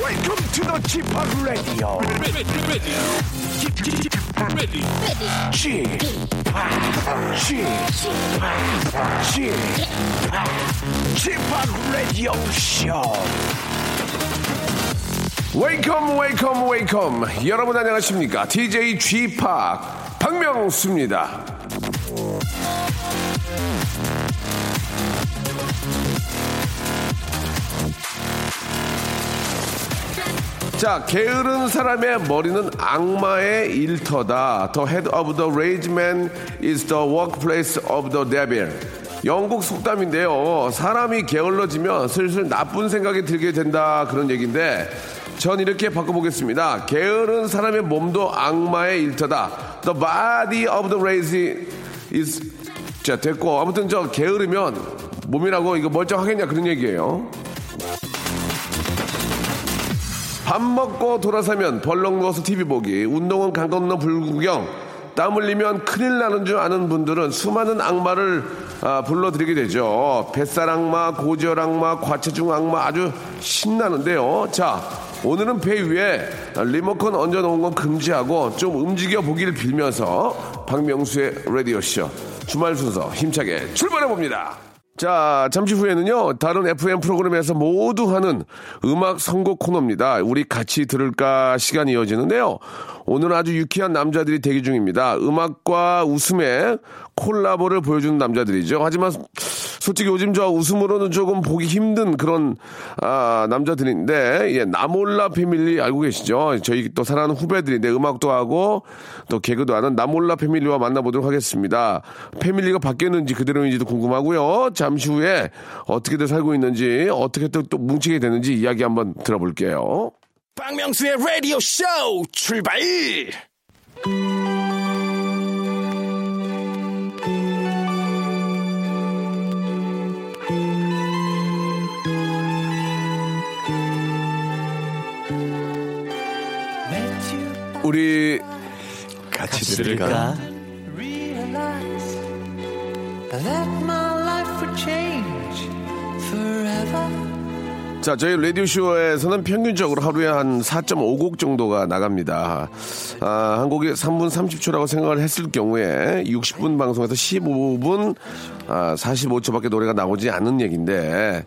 Welcome to the Chip Radio. Chip, Chip, Chip, Radio Show. 웨이컴 웨이컴 웨이컴 여러분 안녕하십니까 DJ G 팍 박명수입니다. 자, 게으른 사람의 머리는 악마의 일터다. The head of the rage man is the workplace of the devil. 영국 속담인데요. 사람이 게을러지면 슬슬 나쁜 생각이 들게 된다. 그런 얘기인데, 전 이렇게 바꿔보겠습니다. 게으른 사람의 몸도 악마의 일터다. The body of the rage is. 자, 됐고. 아무튼 저 게으르면 몸이라고 이거 멀쩡하겠냐. 그런 얘기예요. 밥 먹고 돌아서면 벌렁 누워서 TV 보기, 운동은 강 건너 불구경, 땀 흘리면 큰일 나는 줄 아는 분들은 수많은 악마를 아, 불러드리게 되죠. 뱃살 악마, 고지혈 악마, 과체중 악마 아주 신나는데요. 자, 오늘은 배 위에 리모컨 얹어놓은 건 금지하고 좀 움직여 보기를 빌면서 박명수의 라디오쇼 주말 순서 힘차게 출발해 봅니다. 자, 잠시 후에는요, 다른 FM 프로그램에서 모두 하는 음악 선곡 코너입니다. 우리 같이 들을까 시간이 이어지는데요. 오늘 아주 유쾌한 남자들이 대기 중입니다. 음악과 웃음의 콜라보를 보여주는 남자들이죠. 하지만 솔직히 요즘 저 웃음으로는 조금 보기 힘든 그런 아, 남자들인데 예, 나몰라 패밀리 알고 계시죠? 저희 또 사랑하는 후배들인데 음악도 하고 또 개그도 하는 나몰라 패밀리와 만나보도록 하겠습니다. 패밀리가 바뀌었는지 그대로인지도 궁금하고요. 잠시 후에 어떻게들 살고 있는지 어떻게 또, 또 뭉치게 되는지 이야기 한번 들어볼게요. 박명수의 라디오 쇼 출발! 우리 같이 들을까? 자, 저희 라디오쇼에서는 평균적으로 하루에 한 4.5곡 정도가 나갑니다. 아, 한 곡이 3분 30초라고 생각을 했을 경우에 60분 방송에서 15분 아, 45초밖에 노래가 나오지 않는 얘기인데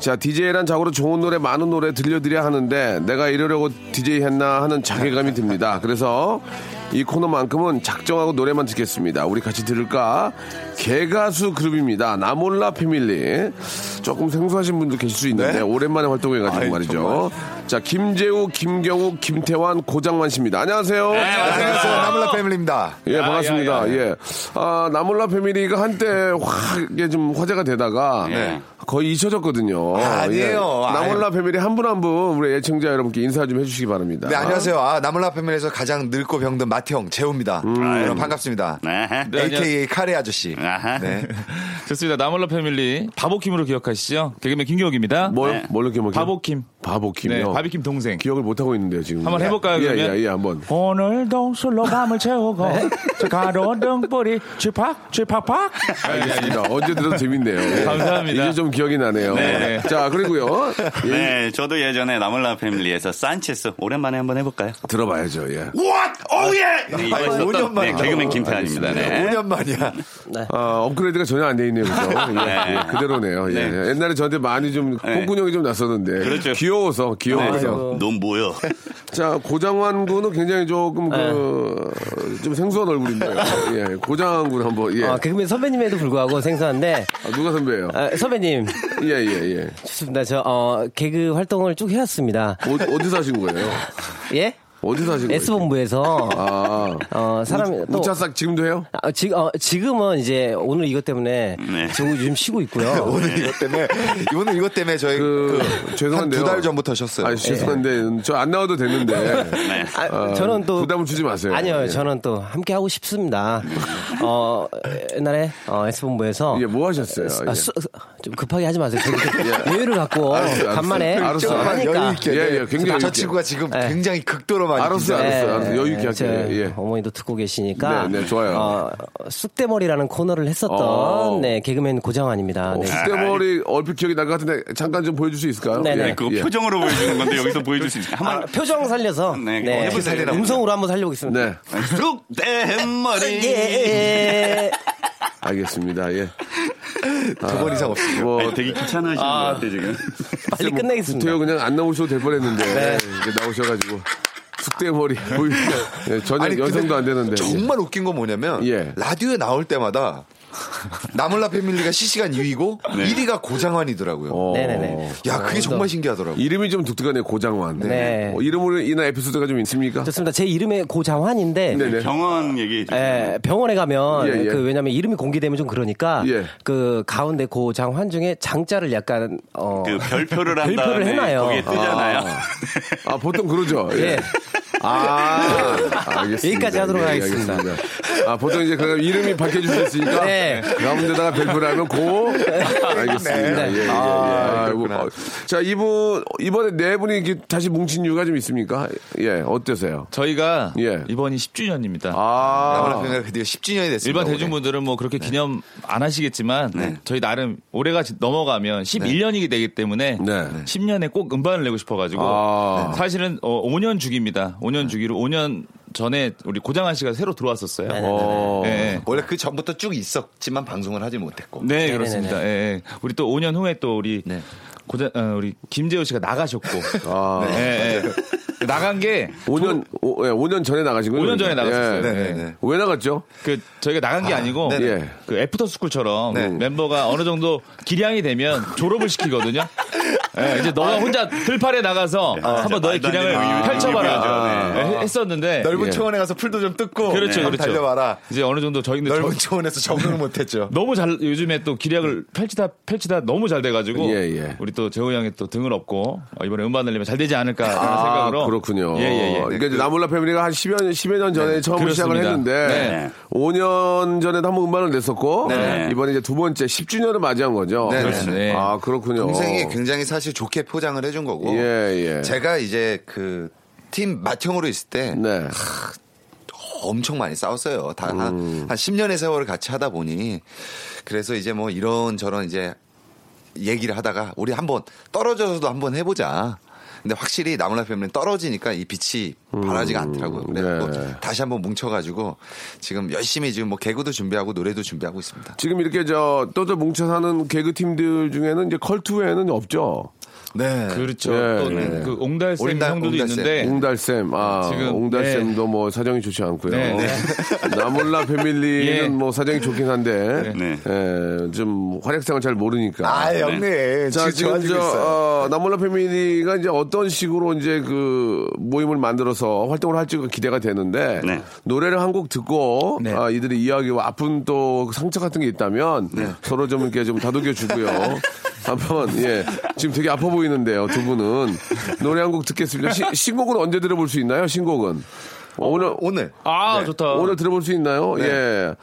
자, DJ란 자고로 좋은 노래, 많은 노래 들려드려야 하는데 내가 이러려고 DJ 했나 하는 자괴감이 듭니다. 그래서 이 코너만큼은 작정하고 노래만 듣겠습니다. 우리 같이 들을까? 개가수 그룹입니다. 나몰라 패밀리. 조금 생소하신 분도 계실 수 있는데 오랜만에 활동해가지고 아이, 말이죠. 자, 김재우, 김경욱, 김태환, 고장만 씨입니다. 안녕하세요. 안녕하세요. 나물라 패밀리입니다. 예, 반갑습니다. 예. 아, 나몰라 패밀리가 한때 확, 이게 좀 화제가 되다가 거의 잊혀졌거든요. 아, 아니에요. 예. 나몰라 패밀리 한분 한 분 우리 애청자 여러분께 인사 좀 해주시기 바랍니다. 네, 안녕하세요. 아, 나물라 패밀리에서 가장 늙고 병든 마태형, 재우입니다. 여러분 반갑습니다. 아하. AKA 카레 아저씨. 아하. 네. 좋습니다. 나몰라 패밀리 바보킴으로 기억하시죠? 개그맨 김기혁입니다. 뭘, 네. 뭘로 기억해? 바보킴. 바보킴이요. 네, 바비킴 동생. 기억을 못 하고 있는데요, 지금. 한번 해볼까요, 예, 그러면? 예, 예, 한번. 오늘도 술로 밤을 채우고 저 가로등 뿌리 쥐팍 쥐팍팍 알겠습니다. 언제 들어도 재밌네요. 예. 감사합니다. 이제 좀 기억이 나네요. 네. 자, 그리고요. 예, 네, 저도 예전에 나몰라 패밀리에서 산체스 오랜만에 한번 해볼까요? 들어봐야죠, 예. What? Oh yeah! 네, 아, 이번에 5년 썼던 네, 만이다. 개그맨 김태환입니다. 네. 5년 만이야. 아, 업그레이드가 전혀 안 돼 있네요, 그죠? 예, 네. 예, 그대로네요. 예. 네. 옛날에 저한테 많이 좀 콩군형이 좀 났었는데. 그렇죠. 귀여워서, 귀여워서. 넌 뭐여? 자, 고장환 군은 굉장히 조금 그, 좀 생소한 얼굴인데요. 예, 고장환 군 한번, 예. 어, 개그맨 선배님에도 불구하고 생소한데 아, 누가 선배예요? 아, 선배님 예, 예, 예. 좋습니다. 저 어, 개그 활동을 쭉 해왔습니다. 어, 어디서 하신 거예요? 예? 어디서 하신 거예요? S본부에서 아. 어, 사람이 또 우차싹 지금도 해요? 아, 지, 어, 지금은 이제 오늘 이것 때문에 네. 지금 요즘 쉬고 있고요. 오늘 이것 때문에 오늘 이것 때문에 저희 그, 죄송한데요. 한두 달 전부터 쉬었어요. 아, 죄송한데 저안 나와도 되는데. 네. 아, 어, 저는 또 부담을 주지 마세요. 아니요, 예. 저는 또 함께 하고 싶습니다. 어, 옛날에 어, S본부에서 예, 뭐 하셨어요? 아, 예. 수- 좀 급하게 하지 마세요. 좀 여유를 갖고 알았어요. 간만에 알았어요. 좀 하니까. 여유 있게. 예, 예, 굉장히 저. 친구가 지금 네. 굉장히 극도로 많이 알았어요. 알았어요. 알았어요. 여유 있게 제 할게요. 예. 어머니도 듣고 계시니까. 네, 네, 좋아요. 어, 쑥대머리라는 코너를 했었던 어. 네, 개그맨 고장환입니다. 네. 쑥대머리 얼핏 기억이 날 것 같은데 잠깐 좀 보여줄 수 있을까요? 네네. 네, 그거 예. 표정으로 보여주는 건데 여기서 보여줄 수 있어요. 아, 한번 표정 살려서 네, 네. 음성으로 한번 살려보겠습니다. 네, 쑥대머리. 예. 알겠습니다. 예. 두번 이상 없어요. 뭐 아니, 되게 귀찮으신 것 같아 지금. 빨리 끝내겠습니다. 구태여 그냥 안 나오셔도 될 뻔했는데 네. 나오셔가지고 쑥대머리 보이 예, 전혀 아니, 연상도 안 되는데 정말 웃긴 건 뭐냐면 예. 라디오에 나올 때마다 나몰라 패밀리가 실시간 2위고 네. 1위가 고장환이더라고요. 어. 네네네. 야, 그게 정말 신기하더라고요. 이름이 좀 독특하네요 고장환. 네. 어, 이름으로 인한 에피소드가 좀 있습니까? 좋습니다. 제 이름이 고장환인데 네네. 병원 얘기해 주세요. 에, 병원에 가면 예, 예. 그 왜냐면 이름이 공개되면 좀 그러니까 예. 그 가운데 고장환 중에 장자를 약간 어 그 별표를 한 별표를 해놔요. 거기에 뜨잖아요. 아 보통 그러죠. 예. 예. 아, 알겠습니다. 여기까지 하도록 예, 하겠습니다. 알겠습니다. 아, 보통 이제 그 이름이 밝혀주셨으니까. 네. 가운데다가 별표를 하면 고. 알겠습니다. 네. 예, 예, 예. 아. 어, 자, 이분, 이번에 네 분이 이렇게 다시 뭉친 이유가 좀 있습니까? 예, 어떠세요? 저희가 예. 이번이 10주년입니다. 나몰라 아, 패밀리가 드디어 10주년이 됐습니다. 일반. 대중분들은 뭐 그렇게 기념 안 하시겠지만 네. 저희 나름 올해가 지- 넘어가면 11년이 되기 때문에 네. 10년에 꼭 음반을 내고 싶어가지고 아. 사실은 어, 5년 주기입니다. 5년 주기로 5년 전에 우리 고장한 씨가 새로 들어왔었어요. 어. 예. 원래 그 전부터 쭉 있었지만 방송을 하지 못했고. 네, 네네네네. 그렇습니다. 예, 예. 우리 또 5년 후에 또 우리 네. 그 자, 어, 우리 김재호 씨가 나가셨고 아. 예, 예. 나간 게 5년, 오, 예, 5년 전에 나가신 거예요? 5년 전에. 나갔었어요. 예. 네, 네. 왜 나갔죠? 그 저희가 나간 게 아니고 네네. 예. 그 애프터 스쿨처럼 네. 멤버가 어느 정도 기량이 되면 졸업을 시키거든요. 예, 이제 너가 혼자 들판에 나가서 한번 너의 말도 안 기량을 펼쳐봐라. 예, 했었는데 넓은 예. 초원에 가서 풀도 좀 뜯고 그렇죠, 한번 그렇죠. 달려와라. 이제 어느 정도 저희는 넓은 저- 초원에서 적응을 못했죠. 너무 잘 요즘에 또 기량을 펼치다 펼치다 너무 잘 돼가지고 예, 예. 우리 또 재호 형이 또 등을 업고 어, 이번에 음반을 내면 잘 되지 않을까 하는 아, 생각으로 그렇군요. 예 예 예. 그러니까 이제 나몰라 패밀리가 한 10여, 10여 년 전에 처음 그렇습니다. 시작을 했는데 네. 5년 전에도 한번 음반을 냈었고 네. 이번에 이제 두 번째 10주년을 맞이한 거죠. 네, 그렇습니다. 네. 아, 그렇군요. 동생이 굉장히 사실 좋게 포장을 해준 거고. 예, 예. 제가 이제 그 팀 맏형으로 있을 때 네. 엄청 많이 싸웠어요. 다 한, 음. 한 10년의 세월을 같이 하다 보니 그래서 이제 뭐 이런 저런 이제 얘기를 하다가 우리 한번 떨어져서도 한번 해보자. 근데 확실히 나무라 패밀리는 떨어지니까 이 빛이 바라지가 않더라고요. 그래서 네. 다시 한번 뭉쳐가지고 지금 열심히 지금 뭐 개그도 준비하고 노래도 준비하고 있습니다. 지금 이렇게 저 또저 뭉쳐 사는 개그 팀들 중에는 이제 컬투 외에는 없죠. 네. 그렇죠. 예, 또 네. 그 옹달샘 옹달- 형들도 옹달샘. 있는데 옹달샘, 아, 지금, 옹달샘도 뭐 사정이 좋지 않고요. 네, 네. 나몰라 패밀리는 예. 뭐 사정이 좋긴 한데, 네. 예, 좀 활약상을 잘 모르니까. 아, 형님. 자, 지금 저, 어, 나몰라 패밀리가 이제 어떤 식으로 이제 그 모임을 만들어서 활동을 할지가 기대가 되는데, 네. 노래를 한 곡 듣고, 네. 아, 이들의 이야기와 아픈 또 상처 같은 게 있다면, 서로 좀 이렇게 좀 다독여 주고요. 한번, 예. 지금 되게 아파 보이는데요, 두 분은. 노래 한 곡 듣겠습니다. 시- 신곡은 언제 들어볼 수 있나요, 신곡은? 어, 오늘, 오늘. 아 네. 좋다. 오늘 들어볼 수 있나요? 예.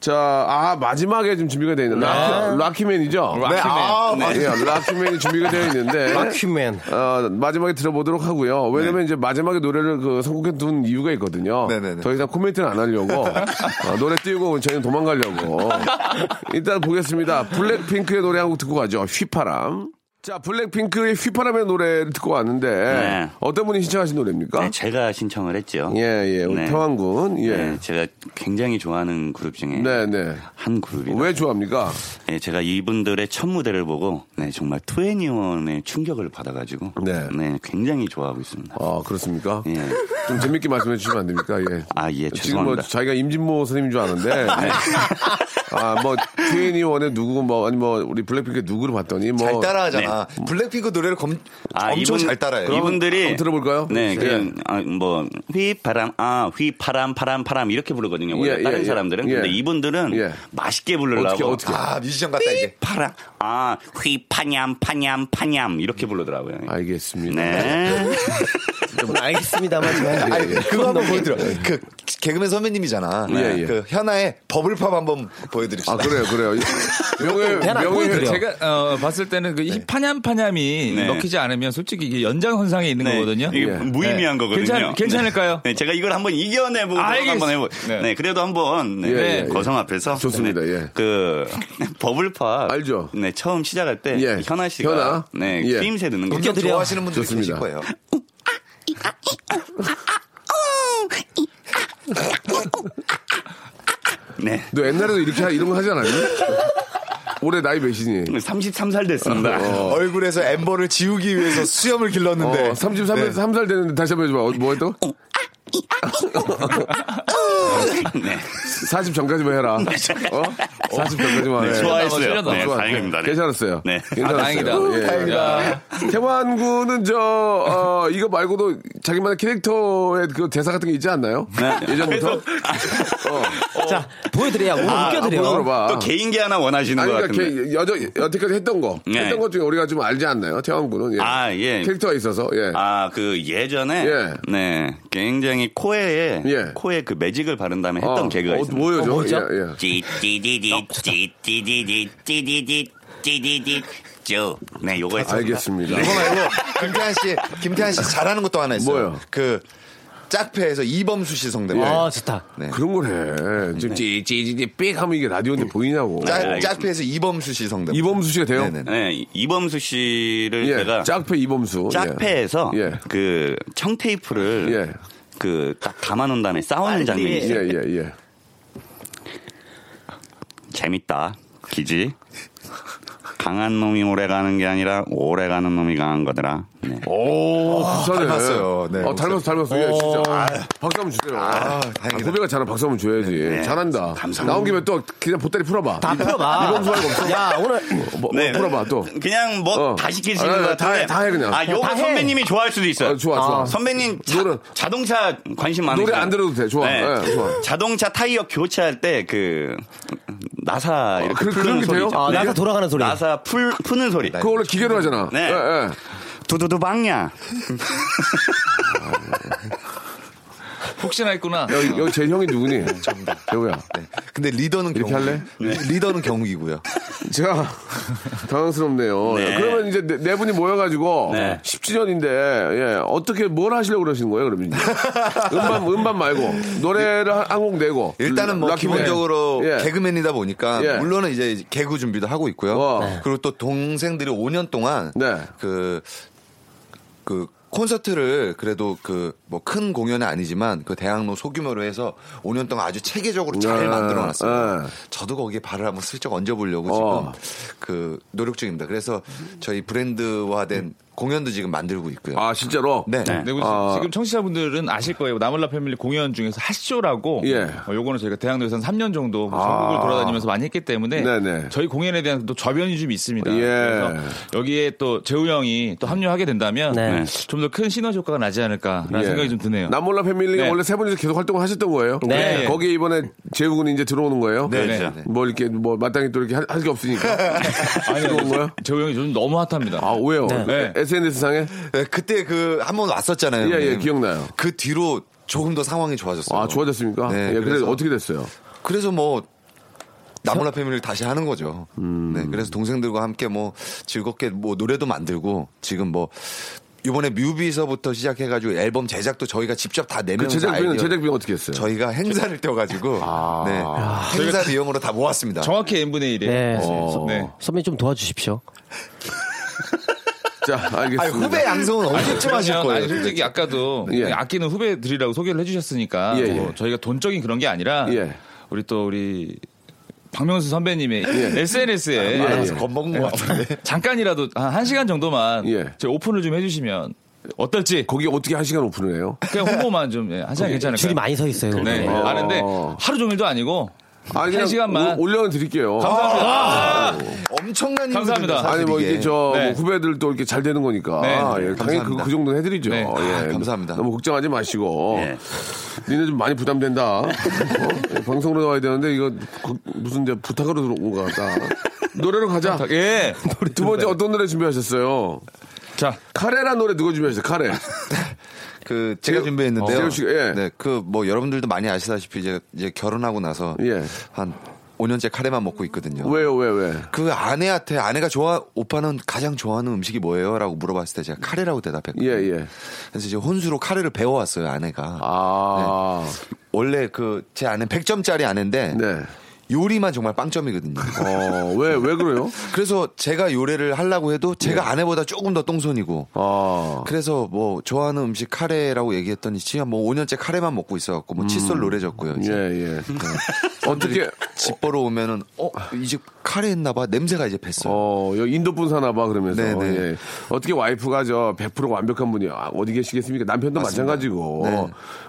자, 아, 마지막에 좀 준비가 되어 있는 라키, 라키맨이죠? 락키맨. 아, 네. 예, 락키맨이 준비가 되어 있는데. 락키맨. 어, 마지막에 들어보도록 하고요. 왜냐면 이제 마지막에 노래를 그 선곡해 둔 이유가 있거든요. 네네네. 더 이상 코멘트는 안 하려고. 어, 노래 띄우고 저희는 도망가려고. 일단 보겠습니다. 블랙핑크의 노래 한 곡 듣고 가죠. 휘파람. 자, 블랙핑크의 휘파람의 노래를 듣고 왔는데. 네. 어떤 분이 신청하신 노래입니까? 네, 제가 신청을 했죠. 예, 예. 우리 네. 평안군. 예. 네, 제가 굉장히 좋아하는 그룹 중에 네, 네. 한 그룹이에요. 왜 좋아합니까? 네, 제가 이분들의 첫 무대를 보고 네, 정말 투애니원의 충격을 받아 가지고 네. 굉장히 좋아하고 있습니다. 아, 그렇습니까? 예. 좀 재밌게 말씀해 주시면 안 됩니까? 예. 아, 예, 지금 뭐 죄송합니다. 자기가 임진모 선생님인 줄 아는데. 아, 뭐, 트웬티원의 누구, 뭐, 아니 뭐, 우리 블랙핑크의 누구를 봤더니 뭐. 잘 따라하잖아. 아, 블랙핑크 노래를 검, 아, 엄청 이분- 잘 따라해요. 이분들이 한번 들어볼까요? 네, 예. 그냥 아, 뭐 휘바람 아 휘파람 파람 파람 이렇게 부르거든요. 원래 예, 다른 예, 예. 사람들은 예. 근데 이분들은 예. 맛있게 부르려고 어떻게, 어떻게? 아, 뮤지션 같다, 이게. 파람 아 휘파냠 파냠 파냠 이렇게 부르더라고요. 알겠습니다. 네. 알겠습니다만 아니, 그거 한번 보여드려. 그, 개그맨 선배님이잖아. 예, 예. 그, 현아의 버블팝 한번 보여드립시다. 아, 그래요, 그래요. 명예, 명예. 제가 어, 봤을 때는 그이 파냠파냠이 네. 먹히지 않으면 솔직히 이게 연장선상에 있는 네, 거거든요. 이게 예. 무의미한 네. 거거든요. 괜찮- 괜찮 을까요? 네, 제가 이걸 한번 이겨내보고 알겠- 한번 해보. 네. 네. 그래도 한번 네, 예. 거성 앞에서 좋습니다, 네, 예. 그 버블팝 알죠? 네, 처음 시작할 때 예. 현아 씨가 현아? 네, 예. 쓰임새 듣는 거. 좋아하시는 분들 계실 좋습니다. 거예요. 네. 너 옛날에도 이렇게 하- 이런 거 하지 않았니? 올해 나이 몇이니? 33살 됐습니다. 얼굴에서 엠버를 지우기 위해서 수염을 길렀는데. 어, 33살, 3살 되는데 다시 한번 해줘봐. 어, 뭐 했다고? 네. 40 전까지만 해라. 어? 40 전까지만 해. 좋아했어요. 네, 좋아. 다행입니다. 네. 괜찮았어요. 네. 괜찮았어요. 아, 다행이다. 예. 다행이다. 태환 군은 저, 어, 이거 말고도 자기만의 캐릭터의 그 대사 같은 게 있지 않나요? 네. 예전부터? 어. 자 보여드려야 오늘 웃겨드려. 보여줘봐. 또 개인기 하나 원하시는 아니, 것 그러니까 같은데. 걔 여저, 여태까지 했던 거. 네. 했던 것 중에 우리가 좀 알지 않나요? 태환 군은. 예. 아, 예. 캐릭터가 있어서, 예. 아, 그 예전에 예. 네 굉장히 코에 예. 코에 그 매직을 바른 다음에 했던 어, 개그가 어, 있습니다. 뭐예요, 저? 뭐죠? 예, 예. 찌찌디디 찌찌디디 찌디디 찌디디 쭈. 네, 요거 했습니다. 알겠습니다. 이거 말고, 김태한 씨, 김태한 씨 잘하는 것도 하나 있어요. 뭐요? 그, 짝패에서 이범수 씨 성대모사. 아 좋다. 네. 그런 걸 해. 지금 찌찌찌찌 삑 하면 이게 라디오인데 보이냐고. 네, 짝. 짝패에서 이범수 씨 성대모사. 이범수 씨가 돼요? 네네. 네, 이범수 씨를 예. 제가 짝패 이범수. 짝패에서 예. 그 청테이프를 예. 그 딱 담아놓은 다음에 싸우는. 장면이 예, 있어요. 예, 예. 재밌다. 기지. 강한 놈이 오래 가는 게 아니라 오래 가는 놈이 강한 거더라. 네. 오, 부산에. 닮았어요. 네, 어, 닮았어, 닮았어. 예, 진짜. 아, 박수 한번 주세요. 아, 다행이다. 후배가 잘하 박수 한번 줘야지. 잘한다. 나온 김에 또 그냥 보따리 풀어봐. 다 풀어봐. 이범수 말고 없어? 야 오늘 뭐, 네. 뭐 풀어봐, 또. 그냥 뭐 어. 다 시키시는 아, 것다 같은데. 해, 다 해, 그냥. 아, 요거 다 해. 선배님이 좋아할 수도 있어요. 어, 좋아, 좋아. 선배님 자, 노래- 자동차 관심 많으시죠? 노래 안 들어도 돼. 좋아. 예, 좋아. 자동차 타이어 교체할 때 그 나사 이렇게 그- 푸는 그런 게 소리. 아, 나사 돌아가는 소리. 나사 풀 푸는 소리. 그거 원래 기계로 하잖아. 네. 예, 예. 두두두 방야. 혹시나 있구나. 여기, 여기 제 형이 누구니? 여우야. 근데 리더는 이렇게 경욱. 할래? 리더는 경욱이고요. 제가 당황스럽네요. 네. 그러면 이제 네, 네 분이 모여가지고 네. 10주년인데 예, 어떻게 뭘 하시려고 그러시는 거예요? 그러면 이제? 음반 음반 말고 노래를 한 곡 내고 일단은 뭐. 기본적으로 예. 개그맨이다 보니까 예. 물론은 이제 개그 준비도 하고 있고요. 어. 네. 그리고 또 동생들이 5년 동안 네. 그, 그 콘서트를 그래도 그 뭐 큰 공연은 아니지만 그 대학로 소규모로 해서 5년 동안 아주 체계적으로 잘 네. 만들어 놨어요. 네. 저도 거기에 발을 한번 슬쩍 얹어 보려고 어. 지금 그 노력 중입니다. 그래서 저희 브랜드화된 공연도 지금 만들고 있고요. 아 진짜로? 네. 네. 네, 아. 지금 청취자분들은 아실 거예요. 나물라 패밀리 공연 중에서 핫쇼라고. 예. 어, 요거는 저희가 대학로에서 한 3년 정도 뭐 아. 전국을 돌아다니면서 많이 했기 때문에 네네. 저희 공연에 대한 또 저변이 좀 있습니다. 예. 그래서 여기에 또 재우 형이 또 합류하게 된다면 네. 좀더 큰 시너지 효과가 나지 않을까라는 예. 생각이 좀 드네요. 남몰라 패밀리가 네. 원래 세 분이서 계속 활동을 하셨던 거예요? 네. 거기에 이번에 재욱은 이제 들어오는 거예요? 네, 네. 네. 뭐 이렇게 뭐 마땅히 또 이렇게 할 게 없으니까 들어온 거예요? 재우 형이 요즘 너무 핫합니다. 아 왜요? 네. SNS 상에? 네, 그때 그 한 번 왔었잖아요. 예, 예. 기억나요. 그 뒤로 조금 더 상황이 좋아졌어요. 아 좋아졌습니까? 네, 예, 그래서 그래서 어떻게 됐어요? 그래서 뭐 나몰라 패밀리를 다시 하는 거죠. 음. 네, 그래서 동생들과 함께 뭐 즐겁게 뭐 노래도 만들고 지금 뭐 이번에 뮤비서부터 시작해가지고 앨범 제작도 저희가 직접 다그 내면서 제작비는 아이디어- 제작비는 어떻게 했어요? 저희가 행사를 떼어가지고 아. 네, 행사 비용으로 다 모았습니다. 정확히 n분의 1이에요. 네. 어. 네. 선배님 좀 도와주십시오. 자 알겠습니다. 아니, 후배 양성은 언제쯤 하실 거예요? 아니, 솔직히 아까도 예. 아끼는 후배들이라고 소개를 해주셨으니까 예, 뭐 예. 저희가 돈적인 그런 게 아니라 예. 우리 또 우리 박명수 선배님의 예. SNS에 예, 예. 겁먹은 것 같은데. 잠깐이라도 한 1시간 정도만 예. 저희 오픈을 좀 해주시면 어떨지 거기 어떻게 한 시간 오픈을 해요? 그냥 홍보만 좀 예, 한 시간 괜찮을까요? 줄이 많이 서 있어요. 네. 네. 아는데 어. 하루 종일도 아니고 아, 그냥 한 시간만 올려 드릴게요. 감사합니다. 아, 아, 아. 엄청난 감사합니다. 아니 뭐 이게 저 뭐 네. 뭐 후배들 또 이렇게 잘 되는 거니까 네. 아, 예, 당연히 그, 그, 정도는 해드리죠. 네. 아, 예. 감사합니다. 너무 걱정하지 마시고. 예. 니네 좀 많이 부담된다. 어? 예, 방송으로 나와야 되는데 이거 무슨 이제 부탁으로 들어온 것 같다. 노래로 가자. 예. 두 번째 어떤 노래 준비하셨어요? 자, 카레란 노래 누가 준비하셨어요? 카레. 그 제가 준비했는데요. 어, 예. 네, 그 뭐 여러분들도 많이 아시다시피 이제 이제 결혼하고 나서 예. 한 5년째 카레만 먹고 있거든요. 왜요, 왜, 왜? 그 아내한테 아내가 좋아 오빠는 가장 좋아하는 음식이 뭐예요?라고 물어봤을 때 제가 카레라고 대답했거든요. 예, 예. 그래서 이제 혼수로 카레를 배워왔어요 아내가. 아. 네. 원래 그 제 아내 100점짜리 아내인데 네. 요리만 정말 빵점이거든요. 어, 왜, 왜 그래요? 그래서 제가 요리를 하려고 해도 제가 예. 아내보다 조금 더 똥손이고. 아. 그래서 뭐, 좋아하는 음식 카레라고 얘기했더니 지금 뭐 5년째 카레만 먹고 있어갖고 뭐 음. 칫솔 노래졌고요. 이제. 예, 예. 네. 어떻게. 집 보러 오면은, 어, 이 집 카레했나봐 냄새가 이제 뱄어요. 어, 인도 분 사나봐 그러면서. 네 예. 어떻게 와이프가 저 100% 완벽한 분이 아, 어디 계시겠습니까? 남편도 맞습니다. 마찬가지고 네.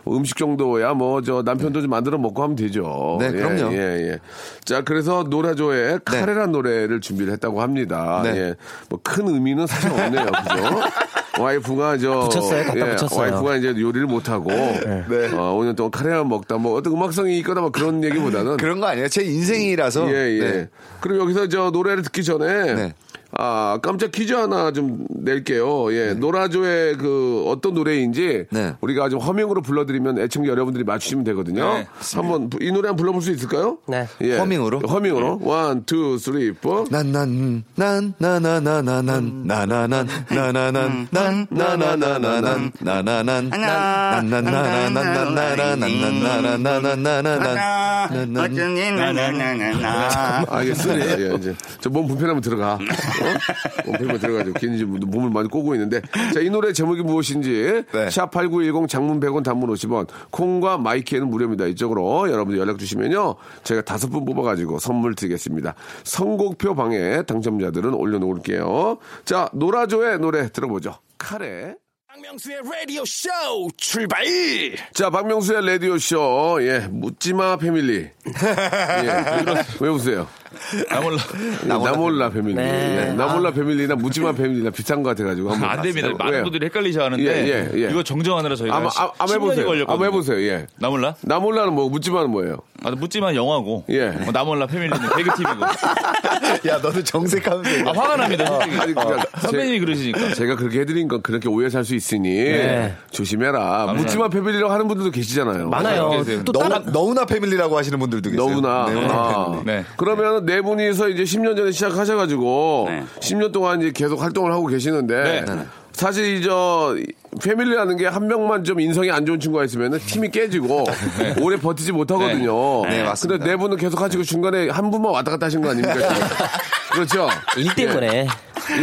뭐 음식 정도야 뭐 저 남편도 좀 만들어 먹고 하면 되죠. 네, 예, 그럼요. 예, 예. 자, 그래서 노라조의 네. 카레란 네. 노래를 준비를 했다고 합니다. 네. 예. 뭐 큰 의미는 사실 없네요. 그죠? 와이프가 저 붙였어요. 갖다 예, 붙였어요. 와이프가 이제 요리를 못 하고 네. 네. 어, 5년 동안 카레만 먹다 뭐 어떤 음악성이 있거나 뭐 그런 얘기보다는 그런 거 아니에요. 제 인생이라서. 예, 예. 네. 그리고 여기서 저 노래를 듣기 전에 네. 아, 깜짝 퀴즈 하나 좀 낼게요. 예. 네. 노라조의 그 어떤 노래인지 네. 우리가 좀 허밍으로 불러드리면 애청자 여러분들이 맞추시면 되거든요. 네. 한번 이 노래 한번 불러볼 수 있을까요? 네. 예. 허밍으로? 허밍으로. one, two, three, four. 난난, 난, 나나나나난, 나나난, 나나난, 난, 나나나나난, 나나난, 난난난난난난난난난난난난난난난난난난난 알겠습니다. 예, 이제 저몸 불편하면 들어가. 어? 엉키고 들어가지고 괜히 몸을 많이 꼬고 있는데 자 이 노래 제목이 무엇인지 네. 샵8910 장문 100원 단문 50원 콩과 마이 K는 무료입니다 이쪽으로 여러분들 연락 주시면요 제가 다섯 분 뽑아가지고 선물 드리겠습니다 선곡표 방에 당첨자들은 올려놓을게요 자 노라조의 노래 들어보죠 카레 박명수의 라디오 쇼 출발! 자, 박명수의 라디오 쇼, 예, 묻지마 패밀리. 예, 왜, 왜 웃으세요? 나 몰라. 나몰라 패밀리. 네. 예, 나몰라 패밀리나 묻지마 패밀리나 비슷한 것 같아가지고. 한번 안 됩니다. 많은 왜요? 분들이 헷갈리셔 하는데 예, 예, 예. 이거 정정하느라 저희가 한번, 아, 한번 해보세요. 걸렸거든요. 한번 해보세요, 예. 나 몰라? 나몰라는 뭐, 묻지마는 뭐예요? 아, 묻지만 영화고. 예. 뭐, 나 몰라 패밀리는 개그 팀이고. 야, 너도 정색하면서. 아, 화가 납니다. 솔직히. 아니, 그냥 선배님이 그러시니까. 제가 그렇게 해드린 건 그렇게 오해 살 수 있으니 네. 조심해라. 묻지마 패밀리라고 하는 분들도 계시잖아요. 많아요. 또 너무, 따라 너무나 패밀리라고 하시는 분들도 계세요. 너무나. 네. 아. 네. 그러면 네 분이서 이제 10년 전에 시작하셔가지고 네. 10년 동안 이제 계속 활동을 하고 계시는데 네. 사실 이저 패밀리라는 게 한 명만 좀 인성이 안 좋은 친구가 있으면 팀이 깨지고 오래 버티지 못하거든요. 네, 맞습니다. 근데 네 분은 계속 하시고 중간에 한 분만 왔다 갔다 하신 거 아닙니까? 그렇죠. 일 때문에.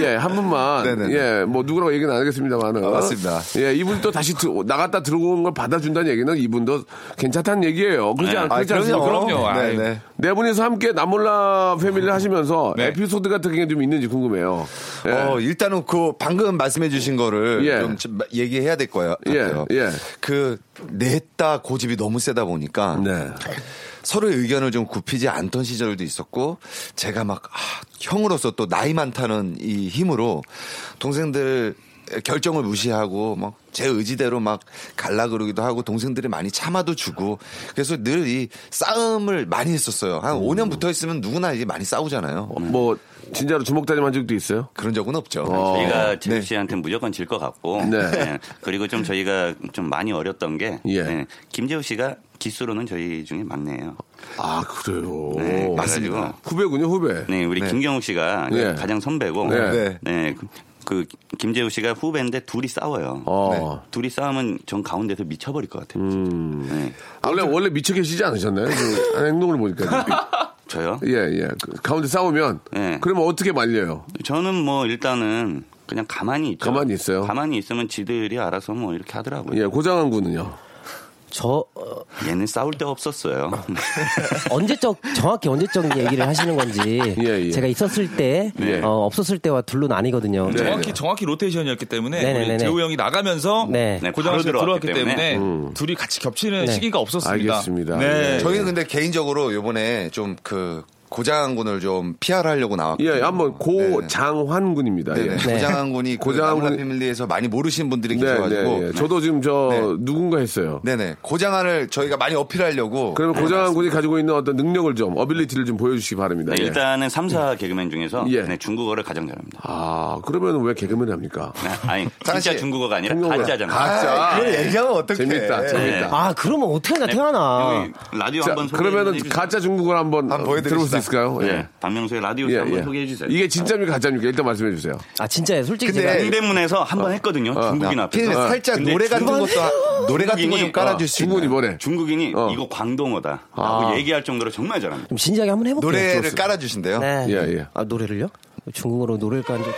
예, 한 분만. 네네네. 예, 뭐 누구라고 얘기는 안 하겠습니다만은. 어, 맞습니다. 예, 이분 또 다시 들- 나갔다 들어오는 걸 받아준다는 얘기는 이분도 괜찮다는 얘기예요. 그렇지, 않, 아, 그렇지 않습니까? 그럼요. 네, 아이. 네. 네 분이서 함께 나몰라 패밀리 하시면서 네. 에피소드 같은 게 좀 있는지 궁금해요. 예. 어, 일단은 그 방금 말씀해 주신 거를 예. 좀, 좀 얘기해야 될 거예요. 예, 같아요. 예. 그 냈다 고집이 너무 세다 보니까 네. 서로의 의견을 좀 굽히지 않던 시절도 있었고 제가 막 아, 형으로서 또 나이 많다는 이 힘으로 동생들 결정을 무시하고 막 제 의지대로 막 갈라 그러기도 하고 동생들이 많이 참아도 주고 그래서 늘 이 싸움을 많이 했었어요. 한 5년 붙어 있으면 누구나 이제 많이 싸우잖아요. 뭐 진짜로 주먹다짐 한 적도 있어요? 그런 적은 없죠. 저희가 제수 네. 씨한테 무조건 질 것 같고 네. 네. 그리고 좀 저희가 좀 많이 어렸던 게 예. 네. 김재우 씨가 기수로는 저희 중에 막내예요. 아 그래요. 네, 맞습니다. 후배군요 후배. 네, 우리 네. 김경욱 씨가 네. 가장 선배고 네. 네. 네. 그, 그 김재우 씨가 후배인데 둘이 싸워요. 어. 둘이 싸우면 전 가운데서 미쳐버릴 것 같아요. 음. 네. 원래 원래 미쳐 계시지 않으셨나요? 그 행동을 보니까. 저요? 예 예. 그 가운데 싸우면 네. 그러면 어떻게 말려요? 저는 뭐 일단은 그냥 가만히 있죠. 가만히 있어요? 가만히 있으면 지들이 알아서 뭐 이렇게 하더라고요. 예 고장한 군은요. 저 어, 얘는 싸울 데가 없었어요. 언제적 정확히 언제적 얘기를 하시는 건지 예, 예. 제가 있었을 때 네. 어, 없었을 때와 둘로 나뉘거든요. 정확히 정확히 로테이션이었기 때문에 네네네네. 우리 재우 형이 나가면서 네. 네, 바로 들어왔기 때문에, 때문에. 둘이 같이 겹치는 네. 시기가 없었습니다. 알겠습니다. 네. 예. 저희는 근데 개인적으로 요번에 좀 그 고장군을 좀 PR 하려고 나왔고. 예, 한번 고장환군입니다. 네네. 예. 네. 고장군이 그 고장군- 나무라 패밀리에서 많이 모르시는 분들이 네, 계셔가지고. 네, 예. 저도 지금 저 네. 누군가 했어요. 네네. 고장안을 저희가 많이 어필하려고. 그러면 고장환군이 가지고 있는 어떤 능력을 좀, 어빌리티를 좀 보여주시기 바랍니다. 네, 예. 일단은 3사 개그맨 중에서 예. 네, 중국어를 가장 잘합니다. 아, 그러면 왜 개그맨 합니까? 네, 아니 진짜 중국어가 아니라 가짜잖아요. 가짜. 그걸 얘기하면 어떡해. 재밌다, 재밌다. 아 그러면 어떻게 하나 태어나? 라디오 자, 한번 그러면은. 가짜 중국어를 한번, 한번 어, 보여드립시 다. 들어볼 수 있을까요? 네, 예. 박명수의 라디오 예, 한번 예. 소개해 주세요. 이게 진짜입니까, 가짜입니까? 일단 말씀해 주세요. 아 진짜 솔직히 근데 제가 동대문에서 한 번 했거든요. 중국인 앞에서. 피디님 살짝 근데 노래 같은 중국- 것도, 하- 노래 같은 거 좀 중국인이- 깔아줄 수 중국이 있나요? 뭐래? 중국인이 어. 이거 광동어다 라고 아. 얘기할 정도로 정말 잘합니다. 좀 진지하게 한번 해볼게요. 노래를 깔아주신대요. 네. 예, 예. 아 노래를요? 중국어로 노래를 까는 적이.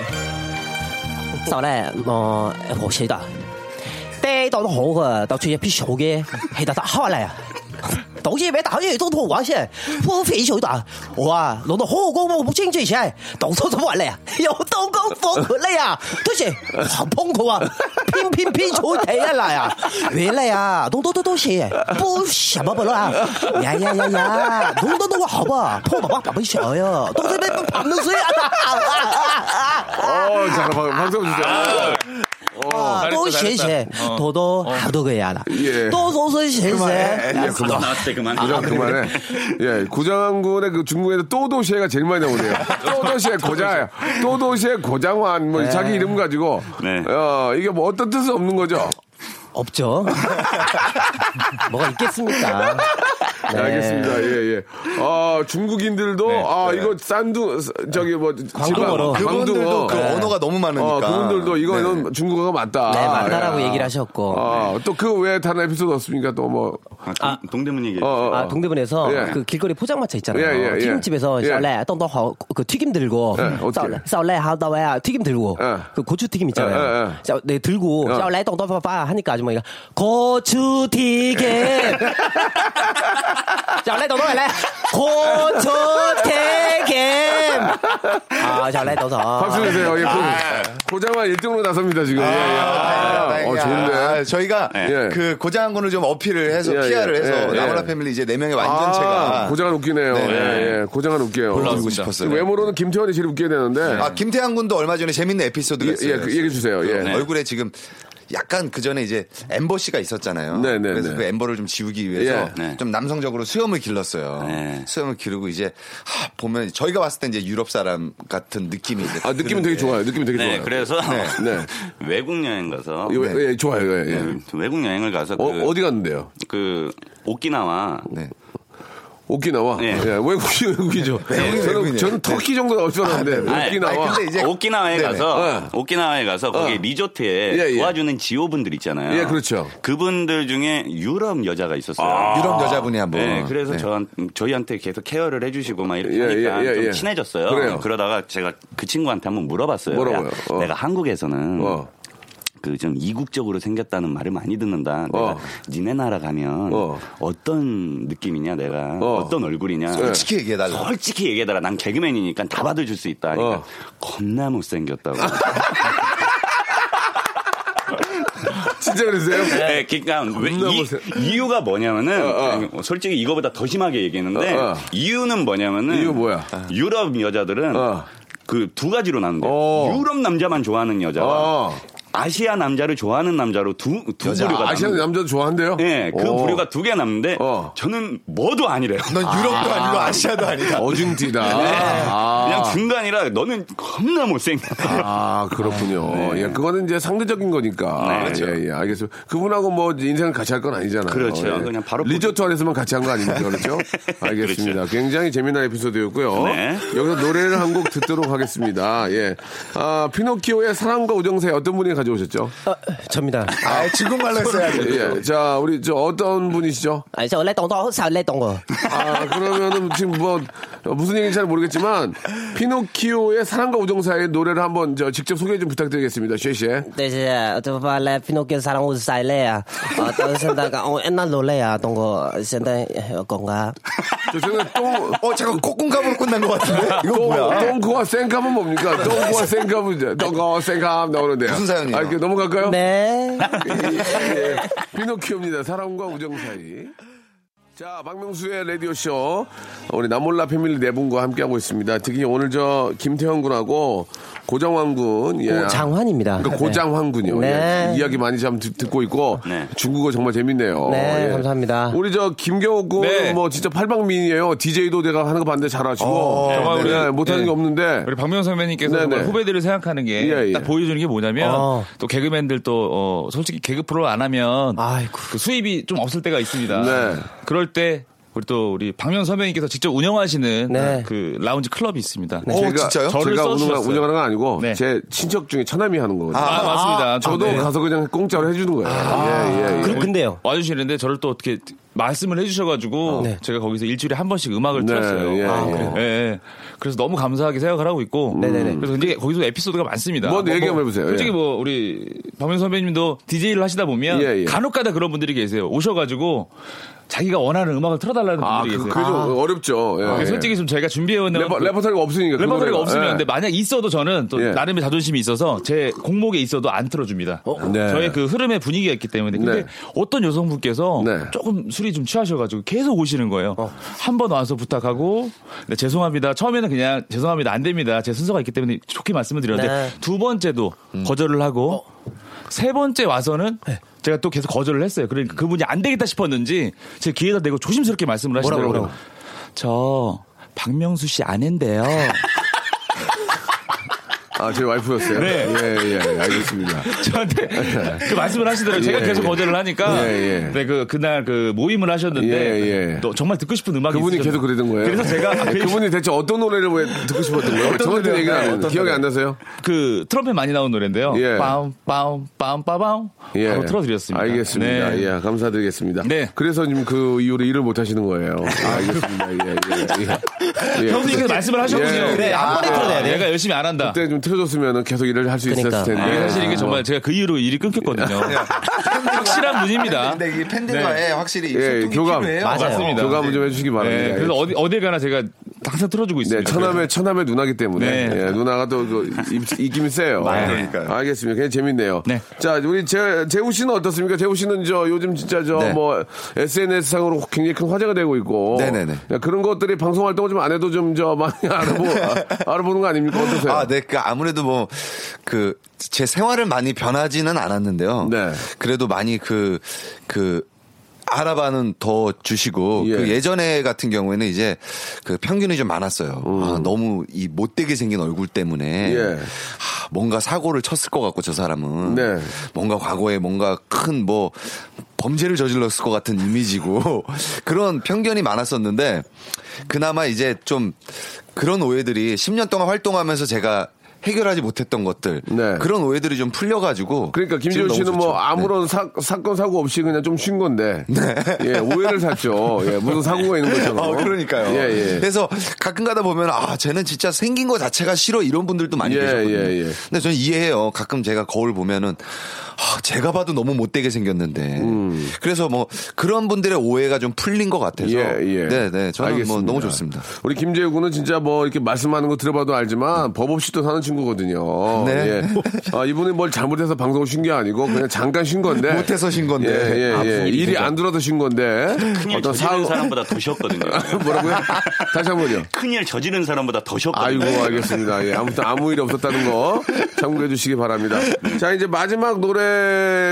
就咧，我我寫得，爹到都好噶，到處一批手嘅，係得得開嚟啊！ 到時俾打嘢都同我先，我非手打，我啊，攞到好高我不清楚先，到處都話嚟啊，有到高放佢嚟啊，都是好碰佢啊，偏偏偏出題啊來啊，原來啊，多多多多些，不什麼不啦，呀呀呀呀，多多多好吧，破爸爸爸爸小呀，都是被旁的水啊。 어, 자, 방- 방송 주세요. 아, 또谢谢 도도 하도그야다. 예. 또 소소谢谢. 예, 그만. 나왔을 때 그만. 그냥 그만해. 예, 고장군의 그 중국에서 또도시에가 제일 많이 나오네요. 또도시의 고장, 또도시의 고장환, 뭐 자기 이름 가지고. 네. 어, 이게 뭐 어떤 뜻은 없는 거죠? 없죠. 뭐가 있겠습니까? 네, 알겠습니다. 예, 예. 아, 중국인들도, 네. 아, 이거 싼두, 저기 뭐. 광둥어로. 지방, 그분들도 광둥어. 그 언어가 너무 많으니까. 어, 그분들도 이거는 중국어가 맞다. 네, 맞다라고 예. 얘기를 하셨고. 아, 또 그 외에 다른 에피소드 없습니까? 또 뭐. 아, 동- 동대문 얘기. 어, 어, 어. 아, 동대문에서 예. 그 길거리 포장마차 있잖아요. 예. 튀김집에서 예. 쌀래 똥똥 그 튀김 들고 예, 어떻게? 쌀래 하다와야 튀김 들고 예. 그 고추 튀김 있잖아요. 예. 자, 네 들고 어. 쌀래 똥똥 빠빠 하니까 아주머니가 고추 튀김 쌀래 똥똥 래 고추 튀김 아 쌀래 똥똥 박수 주세요. 예, 고, 고장환 1등으로 나섭니다, 지금. 예, 예. 아, 어, 다행이야. 좋은데. 아, 저희가 예. 그 고장군을 좀 어필을 해서 예, PR을 예, 해서 예, 나무라 예. 패밀리 이제 네 명의 완전체가 아, 고장은 웃기네요. 네. 예, 예. 고장은 웃겨요. 올라오고 싶었어요. 외모로는 김태환이 제일 웃겨야 되는데. 아, 김태환 군도 얼마 전에 재밌는 에피소드가 예, 있어요. 예, 그 얘기해 주세요. 예. 그 얼굴에 지금 약간 그 전에 이제 엠버 씨가 있었잖아요. 네, 네, 그래서 네. 그 엠버를 좀 지우기 위해서 예. 네. 좀 남성적으로 수염을 길렀어요. 네. 수염을 기르고 이제 하, 보면 저희가 봤을 때 이제 유럽 사람 같은 느낌이 이제 아, 느낌은 되게 좋아요. 느낌이 되게 네, 좋아요. 그래서 네. 외국 여행 가서 예, 예, 좋아요. 예, 예. 네, 외국 여행을 가서 어, 그, 어디 갔는데요? 그 오키나와 네. 오키나와. 네. 예, 외국이 외국이죠. 외국인, 저는. 저는 터키 정도 나올 줄 알았는데. 아니, 오키나와. 아니, 근데 이제- 오키나와에 네네. 가서 네. 오키나와에 가서 거기 어. 리조트에 예, 예. 도와주는 지오분들 있잖아요. 예, 그렇죠. 그분들 중에 유럽 여자가 있었어요. 유럽 여자분이 한번 네, 그래서 네. 저한, 저희한테 계속 케어를 해주시고 막 이렇게 예, 하니까 예, 예, 좀 예. 친해졌어요. 그래요. 그러다가 제가 그 친구한테 한번 물어봤어요. 뭐라고요? 야, 어. 내가 한국에서는 어. 그좀 이국적으로 생겼다는 말을 많이 듣는다. 내가 어. 니네 나라 가면 어. 어. 떤 느낌이냐, 내가 어. 어. 떤 얼굴이냐. 솔직히 얘기해달라. 솔직히 얘기해달라. 난 개그맨이니까 다 받아줄 수 있다. 그러니까 어. 겁나 못생겼다고. 진짜 그러세요? 네, 그러니까 왜 이, 이유가 뭐냐면은 어, 어. 솔직히 이거보다 더 심하게 얘기했는데 어, 어. 이유는 뭐냐면은 이유 뭐야? 유럽 여자들은 어. 그두 가지로 나는데 어. 유럽 남자만 좋아하는 여자와 어. 아시아 남자를 좋아하는 남자로 두, 두 여자, 부류가 아시아 남자도 좋아한대요? 네, 그 오. 부류가 두 개 남는데 어. 저는 뭐도 아니래요. 넌 유럽도 아 니고 아시아도 아니다. 어중티다. 네. 아. 그냥 중간이라 너는 겁나 못생겼다. 아, 그렇군요. 예, 그거는 이제 상대적인 거니까. 네, 그렇죠. 예, 예, 알겠습니다. 그분하고 뭐 인생을 같이 할 건 아니잖아요. 그렇죠. 예. 그냥 바로 리조트 안에서만 같이 한 거 아닙니까? 그렇죠? 알겠습니다. 굉장히 재미난 에피소드였고요. 네. 여기서 노래를 한 곡 듣도록 하겠습니다. 예. 아, 피노키오의 사랑과 우정사에 어떤 분이 가져 오셨죠? 어, 접니다. 아, 중국말로 했어야지. 예. 자, 우리 저 어떤 분이시죠? 아니 저 래똥똥 쌀래 똥거. 아, 그러면은 지금 뭐 어, 어, 무슨 얘기인지 잘 모르겠지만 피노키오의 사랑과 우정 사이의 노래를 한번 저 직접 소개 좀 부탁드리겠습니다. 쉐쉐. 네, 제 어떻게 피노키오 사랑과 우정 사이래야. 어, 어떤 생각가 어, 옛날 노래야. 동거 생각 건가? 저 저는 똥어 잠깐 콧공감으로 끝난 것 같은데. 이거 뭐야? 똥고와 생감은 뭡니까? 똥고와 생감은 똥고 생감 나오는데요. 무슨 사연이요? 아, 이렇게 넘어갈까요? 네. 예, 예. 피노키오입니다. 사랑과 우정 사이. 자, 박명수의 라디오쇼. 우리 나몰라 패밀리 네 분과 함께하고 있습니다. 특히 오늘 저 김태형 군하고 고장환 군. 예. 고장환입니다. 그러니까 고장환 군요. 네. 예. 이야기 많이 참 듣, 고 있고. 네. 중국어 정말 재밌네요. 네, 예. 감사합니다. 우리 저 김경호 군 네. 뭐 진짜 팔방민이에요. DJ도 내가 하는 거 봤는데 잘하시고. 어, 정말 우리- 네, 못하는 네. 게 없는데. 우리 박명 선배님께서 후배들을 생각하는 게딱 예, 예. 보여주는 게 뭐냐면 어. 또 개그맨들 또 어, 솔직히 개그 프로 안 하면 아이고. 그 수입이 좀 없을 때가 있습니다. 네. 그럴 때 우리 또 우리 박명 선배님께서 직접 운영하시는 네. 그 라운지 클럽이 있습니다. 어, 진짜요? 저를 제가 운영, 써주셨어요. 운영하는 건 아니고 네. 제 친척 중에 처남이 하는 거거든요. 아, 맞습니다. 저도 네. 가서 그냥 공짜로 해주는 거예요. 예, 예, 예. 그, 근데요. 와주시는데 저를 또 어떻게 말씀을 해주셔가지고 네. 제가 거기서 일주일에 한 번씩 음악을 네, 틀었어요. 예, 아, 예. 예, 예. 그래서 너무 감사하게 생각을 하고 있고. 네네네. 그래서 이제 거기서 에피소드가 많습니다. 뭐 얘기 한번 해보세요. 솔직히 예. 뭐 우리 박명수 선배님도 DJ를 하시다 보면 예, 예. 간혹가다 그런 분들이 계세요. 오셔가지고 자기가 원하는 음악을 틀어달라는 아, 분들이 그, 계세요. 그게 좀 어렵죠. 예, 예. 솔직히 좀 저희가 준비해오는 레퍼, 그- 레퍼토리가 없으니까. 그 레퍼토리가 노래가. 없으면 예. 근데 만약 있어도 저는 또 예. 나름의 자존심이 있어서 제 곡목에 있어도 안 틀어줍니다. 네. 저의 그 흐름의 분위기가 있기 때문에 근데 네. 어떤 여성분께서 네. 조금 술이 좀 취하셔가지고 계속 오시는 거예요. 한번 와서 부탁하고 네, 죄송합니다. 처음에는 그냥 죄송합니다 안 됩니다. 제 순서가 있기 때문에 좋게 말씀을 드렸는데 네. 두 번째도 거절을 하고 세 번째 와서는 제가 또 계속 거절을 했어요. 그러니까 그분이 안 되겠다 싶었는지 제 귀에다 대고 조심스럽게 말씀을 하시더라고요. 뭐라고, 저 박명수 씨 아내인데요. 아, 제 와이프였어요. 네. 예, 예, 알겠습니다. 저한테 그 말씀을 하시더라고요. 제가 예, 계속 예. 거절을 하니까. 예, 예. 네, 그, 그날 그 모임을 하셨는데. 예, 예. 또 정말 듣고 싶은 음악이 그분이. 계속 그러던 거예요. 그래서 제가 아, 그, 그분이 대체 어떤 노래를 왜 듣고 싶었던 거예요? 저한테 안 네, 기억이? 안 나세요? 그 트럼펫 많이 나온 노래인데요. 예. 빰, 빰, 빰, 빠밤. 예. 바로 틀어드렸습니다. 알겠습니다. 네. 예, 감사드리겠습니다. 네. 그래서 지금 그 이후로 일을 못 하시는 거예요. 알겠습니다. 예, 예, 예. 예. 형수님께서 말씀을 하셨군요. 예. 그래, 한 번에 틀어야 돼. 내가 열심히 안 한다. 그때 좀 틀어줬으면 계속 일을 할수 그러니까. 있었을 텐데. 이게 사실 이게 정말 제가 그 이후로 일이 끊겼거든요. 확실한 분입니다. 근데 이 팬들과의 확실히 예, 소통이 교감. 필요해요. 맞아요. 맞습니다. 교감을 좀 해주시기 바랍니다. 네, 그래서 어디, 어딜 가나 제가 항상 틀어주고 네, 있습니다. 처남의, 처남의 누나기 때문에. 네. 예, 누나가 또, 그, 세요. 그러니까요. 알겠습니다. 굉장히 재밌네요. 네. 자, 우리 재, 재우 씨는 어떻습니까? 재우 씨는 저, 요즘 진짜 저, 네. 뭐, SNS상으로 굉장히 큰 화제가 되고 있고. 네네네. 야, 그런 것들이 방송 활동을 좀 안 해도 좀, 저, 많이 알아보, 아, 알아보는 거 아닙니까? 어떠세요? 아, 네. 그 아무래도 뭐 그 제 생활을 많이 변하지는 않았는데요. 네. 그래도 많이 그그알 아봐는 더 주시고 예. 그 예전에 같은 경우에는 이제 그 편견이 좀 많았어요. 아, 너무 이 못되게 생긴 얼굴 때문에 음. 예. 아, 뭔가 사고를 쳤을 것 같고 저 사람은 네. 뭔가 과거에 뭔가 큰 뭐 범죄를 저질렀을 것 같은 이미지고 그런 편견이 많았었는데 그나마 이제 좀 그런 오해들이 10년 동안 활동하면서 제가 해결하지 못했던 것들 네. 그런 오해들이 좀 풀려가지고 그러니까 너무 씨는 뭐 좋죠. 아무런 사, 사건 사고 없이 그냥 좀 쉰 건데 예 오해를 샀죠 예 무슨 사고가 있는 것처럼 어, 그러니까요. 예, 예. 그래서 가끔 가다 보면 아, 쟤는 진짜 생긴 거 자체가 싫어 이런 분들도 많이 예, 계셨거든요. 예, 예. 근데 저는 이해해요. 가끔 제가 거울 보면은 아, 제가 봐도 너무 못되게 생겼는데. 그래서 뭐 그런 분들의 오해가 좀 풀린 것 같아서. 예, 예. 네, 네. 저는 뭐 알겠습니다. 너무 좋습니다. 우리 김재우 군은 진짜 뭐 이렇게 말씀하는 거 들어봐도 알지만 법 없이 또 사는 친구거든요. 네. 예. 아, 이분이 뭘 잘못해서 방송을 쉰 게 아니고 그냥 잠깐 쉰 건데. 못해서 쉰 건데. 예, 예, 아, 예. 일이? 안 들어서 쉰 건데. 큰일 저지른 사람보다 더 쉬었거든요. 뭐라고요? 다시 한 번요. 큰일 저지른 사람보다 더 쉬었거든요. 아이고, 알겠습니다. 예, 아무튼 아무 일이 없었다는 거 참고해 주시기 바랍니다. 자, 이제 마지막 노래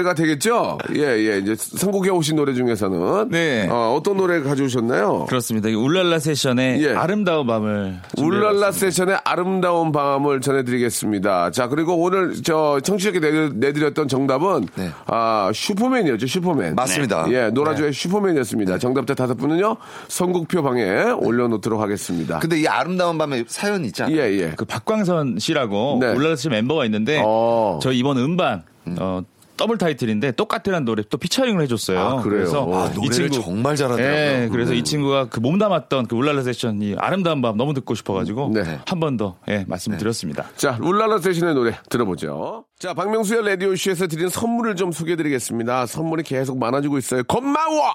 가 되겠죠? 예, 예. 이제 선곡해 오신 노래 중에서는. 네. 어, 어떤 노래 가져오셨나요? 그렇습니다. 이 울랄라 세션의 예. 아름다운 밤을 울랄라 세션의 아름다운 밤을 전해드리겠습니다. 자, 그리고 오늘 저 청취자께 내드- 내드렸던 정답은 네. 아, 슈퍼맨이었죠, 슈퍼맨. 맞습니다. 예, 노라조의 슈퍼맨이었습니다. 정답자 다섯 분은요, 선곡표 방에 올려놓도록 하겠습니다. 근데 이 아름다운 밤에 사연이 있잖아요. 예, 예. 그 박광선 씨라고 네. 울랄라 씨 멤버가 있는데 어. 저 이번 음반 어 더블 타이틀인데 똑같은 노래 또 피처링을 해줬어요. 아, 그래요? 그래서 아, 노래를 정말 잘하더라고요. 예, 그래서 음. 이 친구가 그 몸담았던 그 울랄라 세션 이 아름다운 밤 너무 듣고 싶어가지고 네. 한번 더 예, 말씀을 드렸습니다. 자, 울랄라 세션의 노래 들어보죠. 자, 박명수의 라디오 쇼에서 드린 선물을 좀 소개해드리겠습니다. 선물이 계속 많아지고 있어요. 고마워!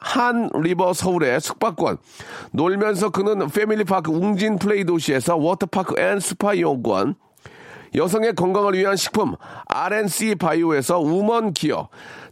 한 리버 서울의 숙박권, 놀면서 크는 패밀리파크 웅진 플레이 도시에서 워터파크 and 스파 이용권, 여성의 건강을 위한 식품 RNC 바이오에서 우먼 기어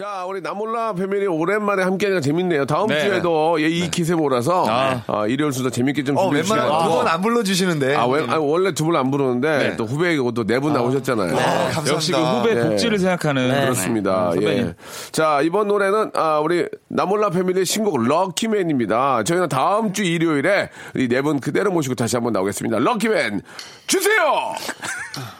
자, 우리 나몰라 패밀리 오랜만에 함께하니까 재밌네요. 다음 네. 주에도 예, 이 기세 몰아서 아. 아, 일요일 수도 재밌게 좀 어, 준비해 주시면 웬만하면 두번안 불러주시는데. 아, 왜, 아니, 원래 두 번 안 부르는데 네. 또 후배이고 또 네 분 나오셨잖아요. 감사합니다. 역시 그 후배 예. 복지를 생각하는 그렇습니다. 네, 선배님. 예. 자, 이번 노래는, 아, 우리, 나몰라 패밀리의 신곡 럭키맨입니다. 저희는 다음 주 일요일에 이 네 분 그대로 모시고 다시 한번 나오겠습니다. 럭키맨, 주세요!